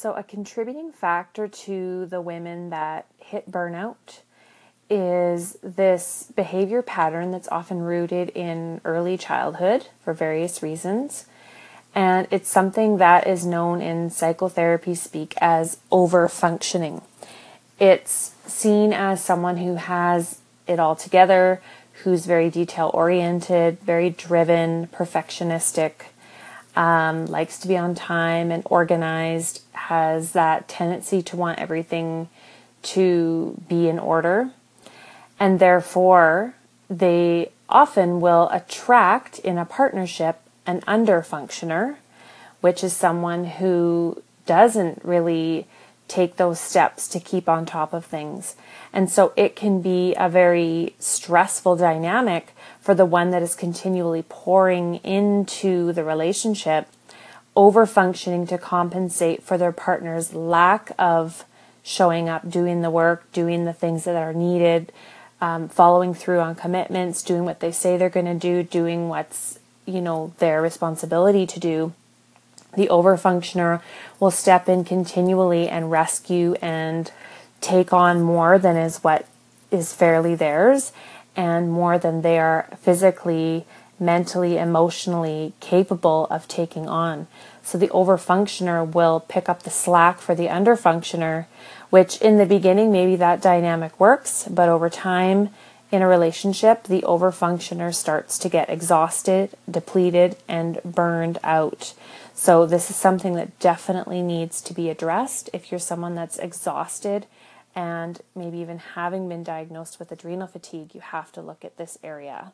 So, a contributing factor to the women that hit burnout is this behavior pattern that's often rooted in early childhood for various reasons. And it's something that is known in psychotherapy speak as over functioning. It's seen as someone who has it all together, who's very detail oriented, very driven, perfectionistic, um, likes to be on time and organized, has that tendency to want everything to be in order. And therefore, they often will attract in a partnership an under functioner, which is someone who doesn't really take those steps to keep on top of things. And so it can be a very stressful dynamic for the one that is continually pouring into the relationship, over functioning to compensate for their partner's lack of showing up, doing the work, doing the things that are needed, um, following through on commitments, doing what they say they're going to do, doing what's, you know, their responsibility to do. The overfunctioner will step in continually and rescue and take on more than is what is fairly theirs and more than they are physically, mentally, emotionally capable of taking on. So the overfunctioner will pick up the slack for the underfunctioner, which in the beginning maybe that dynamic works, but over time in a relationship, the overfunctioner starts to get exhausted, depleted, and burned out. So, this is something that definitely needs to be addressed. If you're someone that's exhausted and maybe even having been diagnosed with adrenal fatigue, you have to look at this area.